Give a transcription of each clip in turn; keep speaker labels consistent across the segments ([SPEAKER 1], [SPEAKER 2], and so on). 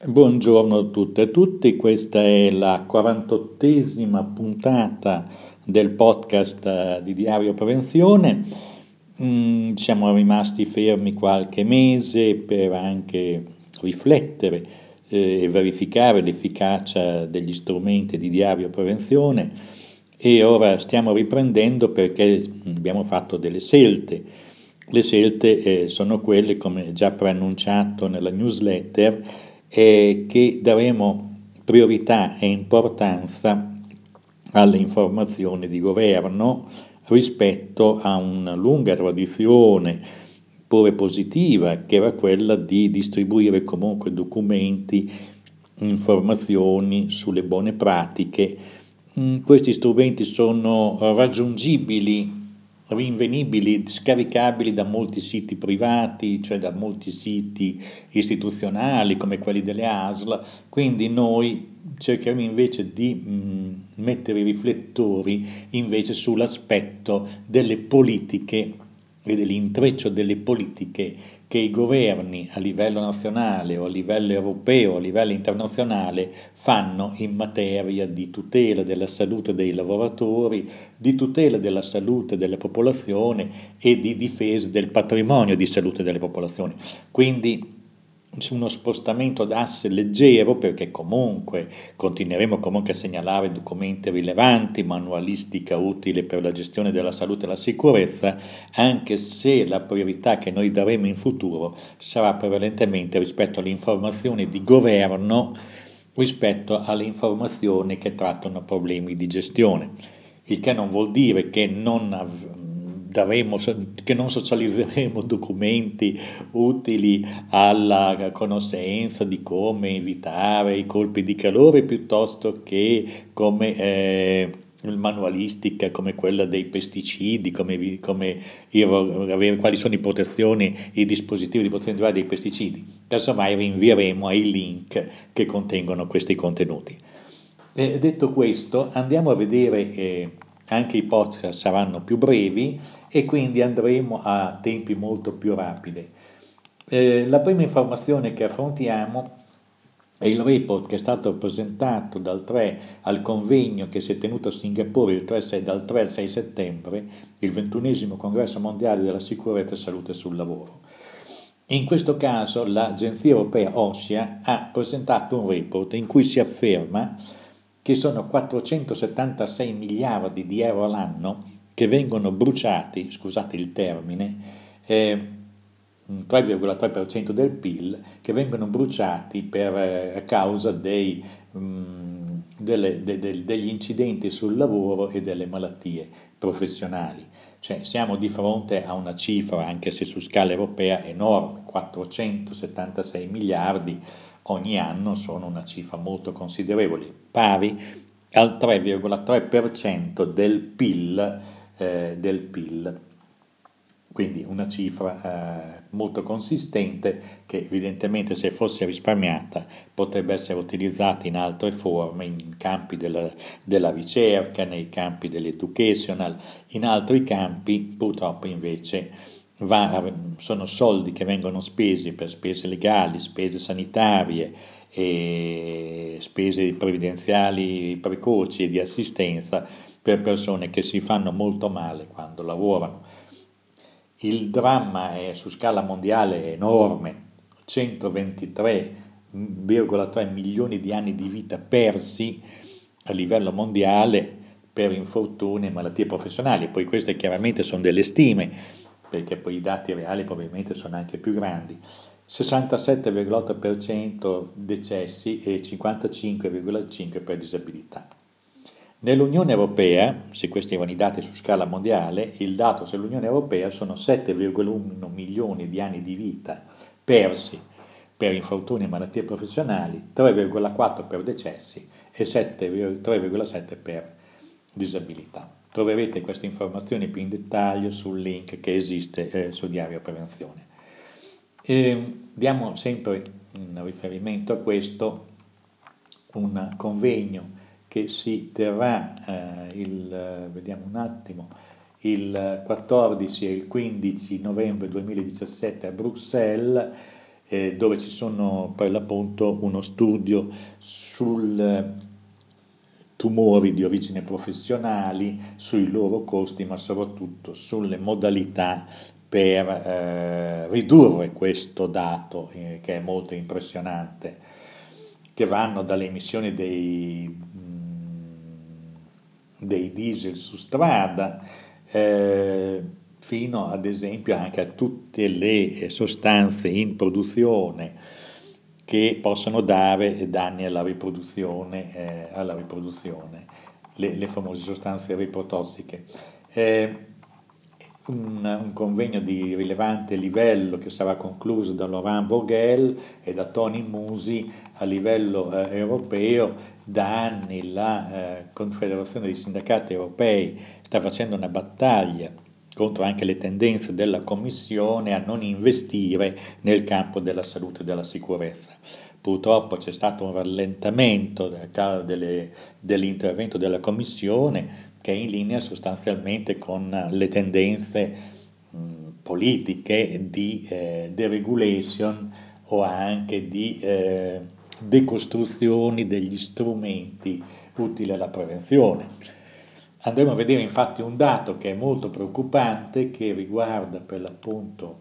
[SPEAKER 1] Buongiorno a tutte e a tutti, questa è la 48esima puntata del podcast eh, di Diario Prevenzione. Mm, siamo rimasti fermi qualche mese per anche riflettere eh, e verificare l'efficacia degli strumenti di Diario Prevenzione e ora stiamo riprendendo perché abbiamo fatto delle scelte. Le scelte eh, sono quelle, come già preannunciato nella newsletter, è che daremo priorità e importanza alle informazioni di governo rispetto a una lunga tradizione pure positiva che era quella di distribuire comunque documenti, informazioni sulle buone pratiche. Mm, questi strumenti sono raggiungibili rinvenibili, scaricabili da molti siti privati, cioè da molti siti istituzionali come quelli delle ASL, quindi noi cercheremo invece di mh, mm, mettere i riflettori invece sull'aspetto delle politiche e dell'intreccio delle politiche che i governi a livello nazionale o a livello europeo a livello internazionale fanno in materia di tutela della salute dei lavoratori, di tutela della salute della popolazione e di difesa del patrimonio di salute delle popolazioni. Quindi uno spostamento d'asse leggero perché comunque continueremo comunque a segnalare documenti rilevanti, manualistica utile per la gestione della salute e la sicurezza, anche se la priorità che noi daremo in futuro sarà prevalentemente rispetto alle informazioni di governo rispetto alle informazioni che trattano problemi di gestione, il che non vuol dire che non daremo, che non socializzeremo documenti utili alla conoscenza di come evitare i colpi di calore piuttosto che come eh, manualistica come quella dei pesticidi, come, come avere, quali sono i protezioni, i dispositivi di protezione dei pesticidi. Casomai rinvieremo ai link che contengono questi contenuti. Eh, detto questo, andiamo a vedere eh, anche i podcast saranno più brevi e quindi andremo a tempi molto più rapidi. Eh, la prima informazione che affrontiamo è il report che è stato presentato dal 3 al convegno che si è tenuto a Singapore il 3, dal 3 al 6 settembre, il 21 congresso mondiale della sicurezza e salute sul lavoro. In questo caso l'Agenzia Europea OSCA ha presentato un report in cui si afferma che sono 476 miliardi di euro all'anno che vengono bruciati, scusate il termine, eh, 3,3% del PIL, che vengono bruciati per, eh, a causa dei, mh, mm, delle, de, de, degli incidenti sul lavoro e delle malattie professionali. Cioè, siamo di fronte a una cifra, anche se su scala europea, enorme, 476 miliardi ogni anno sono una cifra molto considerevole, pari al 3,3% del PIL, eh, del PIL. Quindi una cifra eh, molto consistente che evidentemente se fosse risparmiata potrebbe essere utilizzata in altre forme, in campi della, della ricerca, nei campi dell'educational, in altri campi purtroppo invece va, sono soldi che vengono spesi per spese legali, spese sanitarie spese previdenziali precoci e di assistenza per persone che si fanno molto male quando lavorano. Il dramma è su scala mondiale enorme, 123,3 milioni di anni di vita persi a livello mondiale per infortuni e malattie professionali, poi queste chiaramente sono delle stime, perché poi i dati reali probabilmente sono anche più grandi, 67,8% decessi e 55,5% per disabilità. Nell'Unione Europea, se questi erano i dati su scala mondiale, il dato sull'Unione Europea sono 7,1 milioni di anni di vita persi per infortuni e malattie professionali, 3,4 per decessi e 3,7 per disabilità. Troverete queste informazioni più in dettaglio sul link che esiste eh, su Diario Prevenzione. E diamo sempre in riferimento a questo un convegno che si terrà eh, il, vediamo un attimo, il 14 e il 15 novembre 2017 a Bruxelles eh, dove ci sono per l'appunto uno studio sul tumori di origine professionali, sui loro costi, ma soprattutto sulle modalità per eh, ridurre questo dato eh, che è molto impressionante, che vanno dalle emissioni dei, mm, dei diesel su strada eh, fino ad esempio anche a tutte le sostanze in produzione che possono dare danni alla riproduzione, eh, alla riproduzione le, le, famose sostanze riprotossiche. Eh, un, un, convegno di rilevante livello che sarà concluso da Laurent Bourgel e da Tony Musi a livello eh, europeo. Da anni la eh, Confederazione dei Sindacati Europei sta facendo una battaglia contro anche le tendenze della Commissione a non investire nel campo della salute e della sicurezza. Purtroppo c'è stato un rallentamento delle, dell'intervento della Commissione che è in linea sostanzialmente con le tendenze mh, politiche di eh, deregulation o anche di eh, decostruzioni degli strumenti utili alla prevenzione. Andremo a vedere infatti un dato che è molto preoccupante che riguarda per l'appunto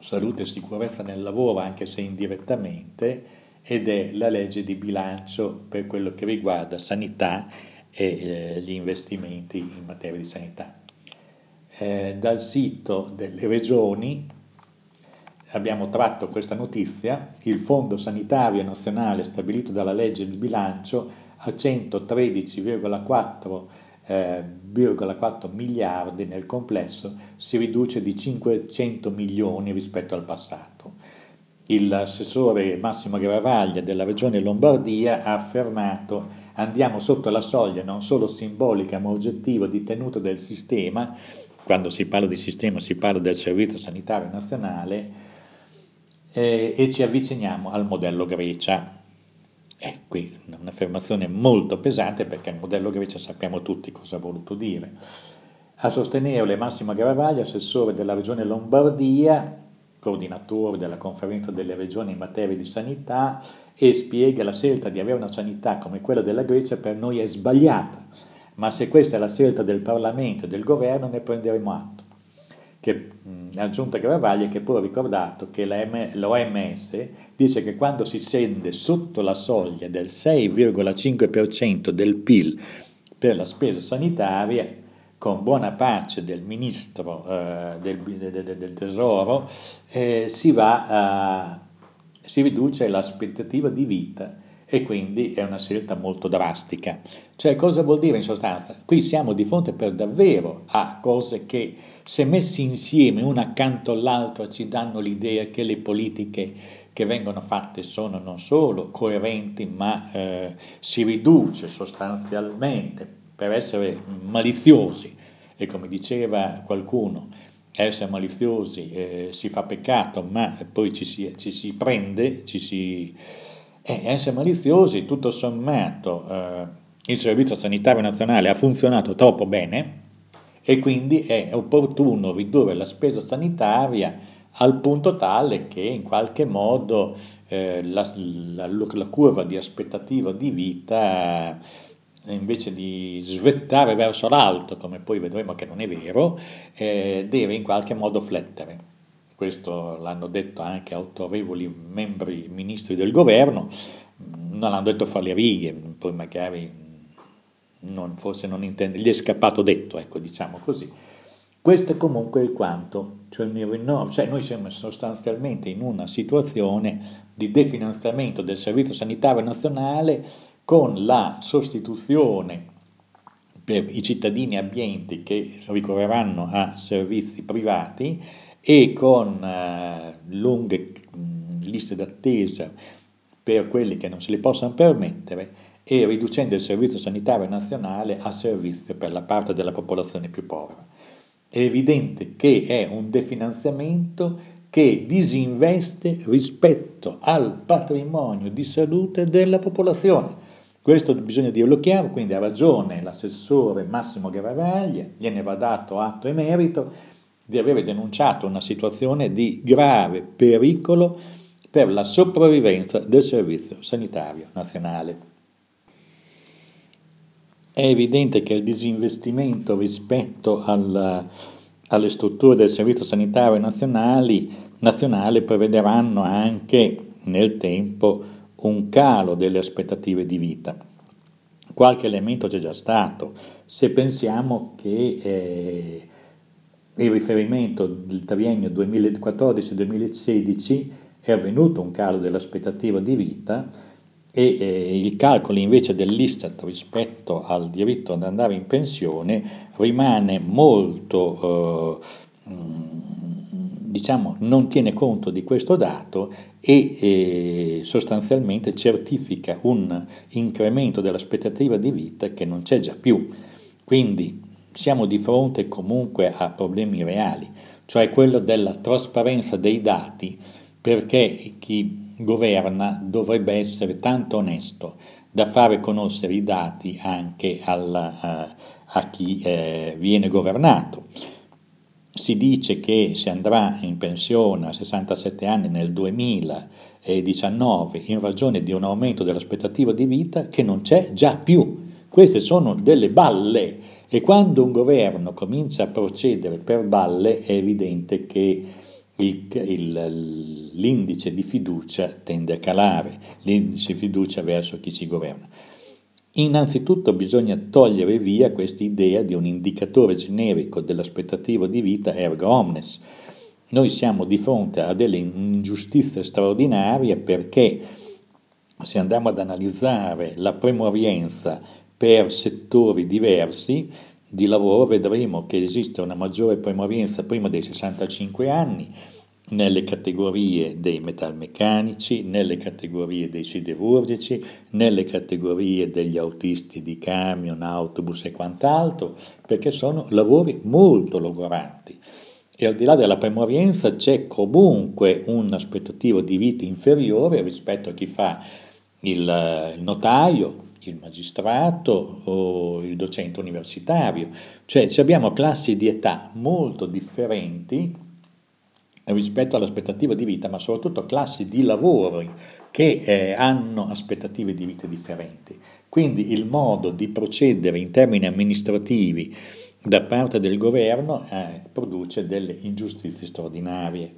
[SPEAKER 1] salute e sicurezza nel lavoro anche se indirettamente ed è la legge di bilancio per quello che riguarda sanità e eh, gli investimenti in materia di sanità. Eh, dal sito delle regioni abbiamo tratto questa notizia, il Fondo Sanitario Nazionale stabilito dalla legge di bilancio a 113,4 eh, miliardi nel complesso si riduce di 500 milioni rispetto al passato. L'assessore Massimo Gravaglia della Regione Lombardia ha affermato andiamo sotto la soglia non solo simbolica ma oggettiva di tenuta del sistema, quando si parla di sistema si parla del Servizio Sanitario Nazionale, eh, e ci avviciniamo al modello Grecia. E qui un'affermazione molto pesante perché il modello Grecia sappiamo tutti cosa ha voluto dire. A sostenere Massimo Garavaglia, assessore della regione Lombardia, coordinatore della conferenza delle regioni in materia di sanità, e spiega la scelta di avere una sanità come quella della Grecia per noi è sbagliata, ma se questa è la scelta del Parlamento e del governo ne prenderemo atto che ha aggiunto Gravaglia che poi ha ricordato che l'OMS dice che quando si scende sotto la soglia del 6,5% del PIL per la spesa sanitaria, con buona pace del ministro eh, del, del, del, Tesoro, eh, si, va a, si riduce l'aspettativa di vita e quindi è una scelta molto drastica. Cioè cosa vuol dire in sostanza? Qui siamo di fronte per davvero a cose che se messi insieme una accanto all'altra ci danno l'idea che le politiche che vengono fatte sono non solo coerenti ma eh, si riduce sostanzialmente per essere maliziosi e come diceva qualcuno essere maliziosi eh, si fa peccato ma poi ci si, ci si prende, ci si e essere maliziosi, tutto sommato, eh, il Servizio Sanitario Nazionale ha funzionato troppo bene e quindi è opportuno ridurre la spesa sanitaria al punto tale che in qualche modo eh, la, la, la, curva di aspettativa di vita eh, invece di svettare verso l'alto, come poi vedremo che non è vero, eh, deve in qualche modo flettere questo l'hanno detto anche autorevoli membri ministri del governo, non l'hanno detto fra le righe, poi magari non, forse non intende, gli è scappato detto, ecco diciamo così. Questo è comunque il quanto, cioè, cioè noi siamo sostanzialmente in una situazione di definanziamento del Servizio Sanitario Nazionale con la sostituzione per i cittadini abbienti che ricorreranno a servizi privati e con eh, lunghe mh, liste d'attesa per quelli che non se li possono permettere e riducendo il servizio sanitario nazionale a servizio per la parte della popolazione più povera. È evidente che è un definanziamento che disinveste rispetto al patrimonio di salute della popolazione. Questo bisogna dirlo chiaro, quindi ha ragione l'assessore Massimo Garavaglia, gliene va dato atto e merito, di avere denunciato una situazione di grave pericolo per la sopravvivenza del Servizio Sanitario Nazionale. È evidente che il disinvestimento rispetto al, alle strutture del Servizio Sanitario Nazionale prevederanno anche nel tempo un calo delle aspettative di vita. Qualche elemento c'è già stato. Se pensiamo che eh, il riferimento del triennio 2014-2016 è avvenuto un calo dell'aspettativa di vita e eh, il calcolo invece dell'Istat rispetto al diritto ad andare in pensione rimane molto, eh, diciamo, non tiene conto di questo dato e eh, sostanzialmente certifica un incremento dell'aspettativa di vita che non c'è già più. Quindi siamo di fronte comunque a problemi reali, cioè quello della trasparenza dei dati, perché chi governa dovrebbe essere tanto onesto da fare conoscere i dati anche alla, a, a, chi eh, viene governato. Si dice che si andrà in pensione a 67 anni nel 2019 in ragione di un aumento dell'aspettativa di vita che non c'è già più. Queste sono delle balle e quando un governo comincia a procedere per balle è evidente che il, il, l'indice di fiducia tende a calare, l'indice di fiducia verso chi ci governa. Innanzitutto bisogna togliere via questa idea di un indicatore generico dell'aspettativa di vita ergo omnes. Noi siamo di fronte a delle ingiustizie straordinarie perché se andiamo ad analizzare la premovienza per settori diversi di lavoro vedremo che esiste una maggiore premovienza prima dei 65 anni nelle categorie dei metalmeccanici, nelle categorie dei siderurgici, nelle categorie degli autisti di camion, autobus e quant'altro, perché sono lavori molto logoranti. E al di là della premovienza c'è comunque un aspettativo di vita inferiore rispetto a chi fa il notaio, il magistrato o il docente universitario, cioè abbiamo classi di età molto differenti rispetto all'aspettativa di vita, ma soprattutto classi di lavori che eh, hanno aspettative di vita differenti. Quindi il modo di procedere in termini amministrativi da parte del governo eh, produce delle ingiustizie straordinarie.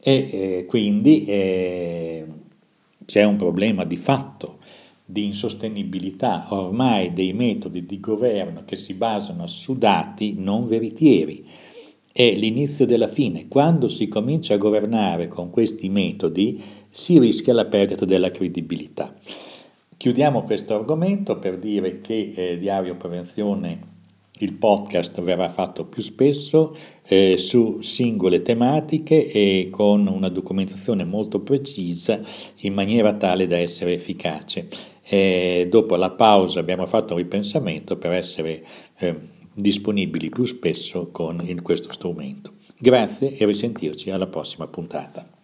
[SPEAKER 1] E eh, quindi eh, c'è un problema di fatto di insostenibilità ormai dei metodi di governo che si basano su dati non veritieri. È l'inizio della fine. Quando si comincia a governare con questi metodi si rischia la perdita della credibilità. Chiudiamo questo argomento per dire che eh, Diario Prevenzione, il podcast, verrà fatto più spesso eh, su singole tematiche e con una documentazione molto precisa in maniera tale da essere efficace e dopo la pausa abbiamo fatto un ripensamento per essere eh, disponibili più spesso con questo strumento. Grazie e risentirci alla prossima puntata.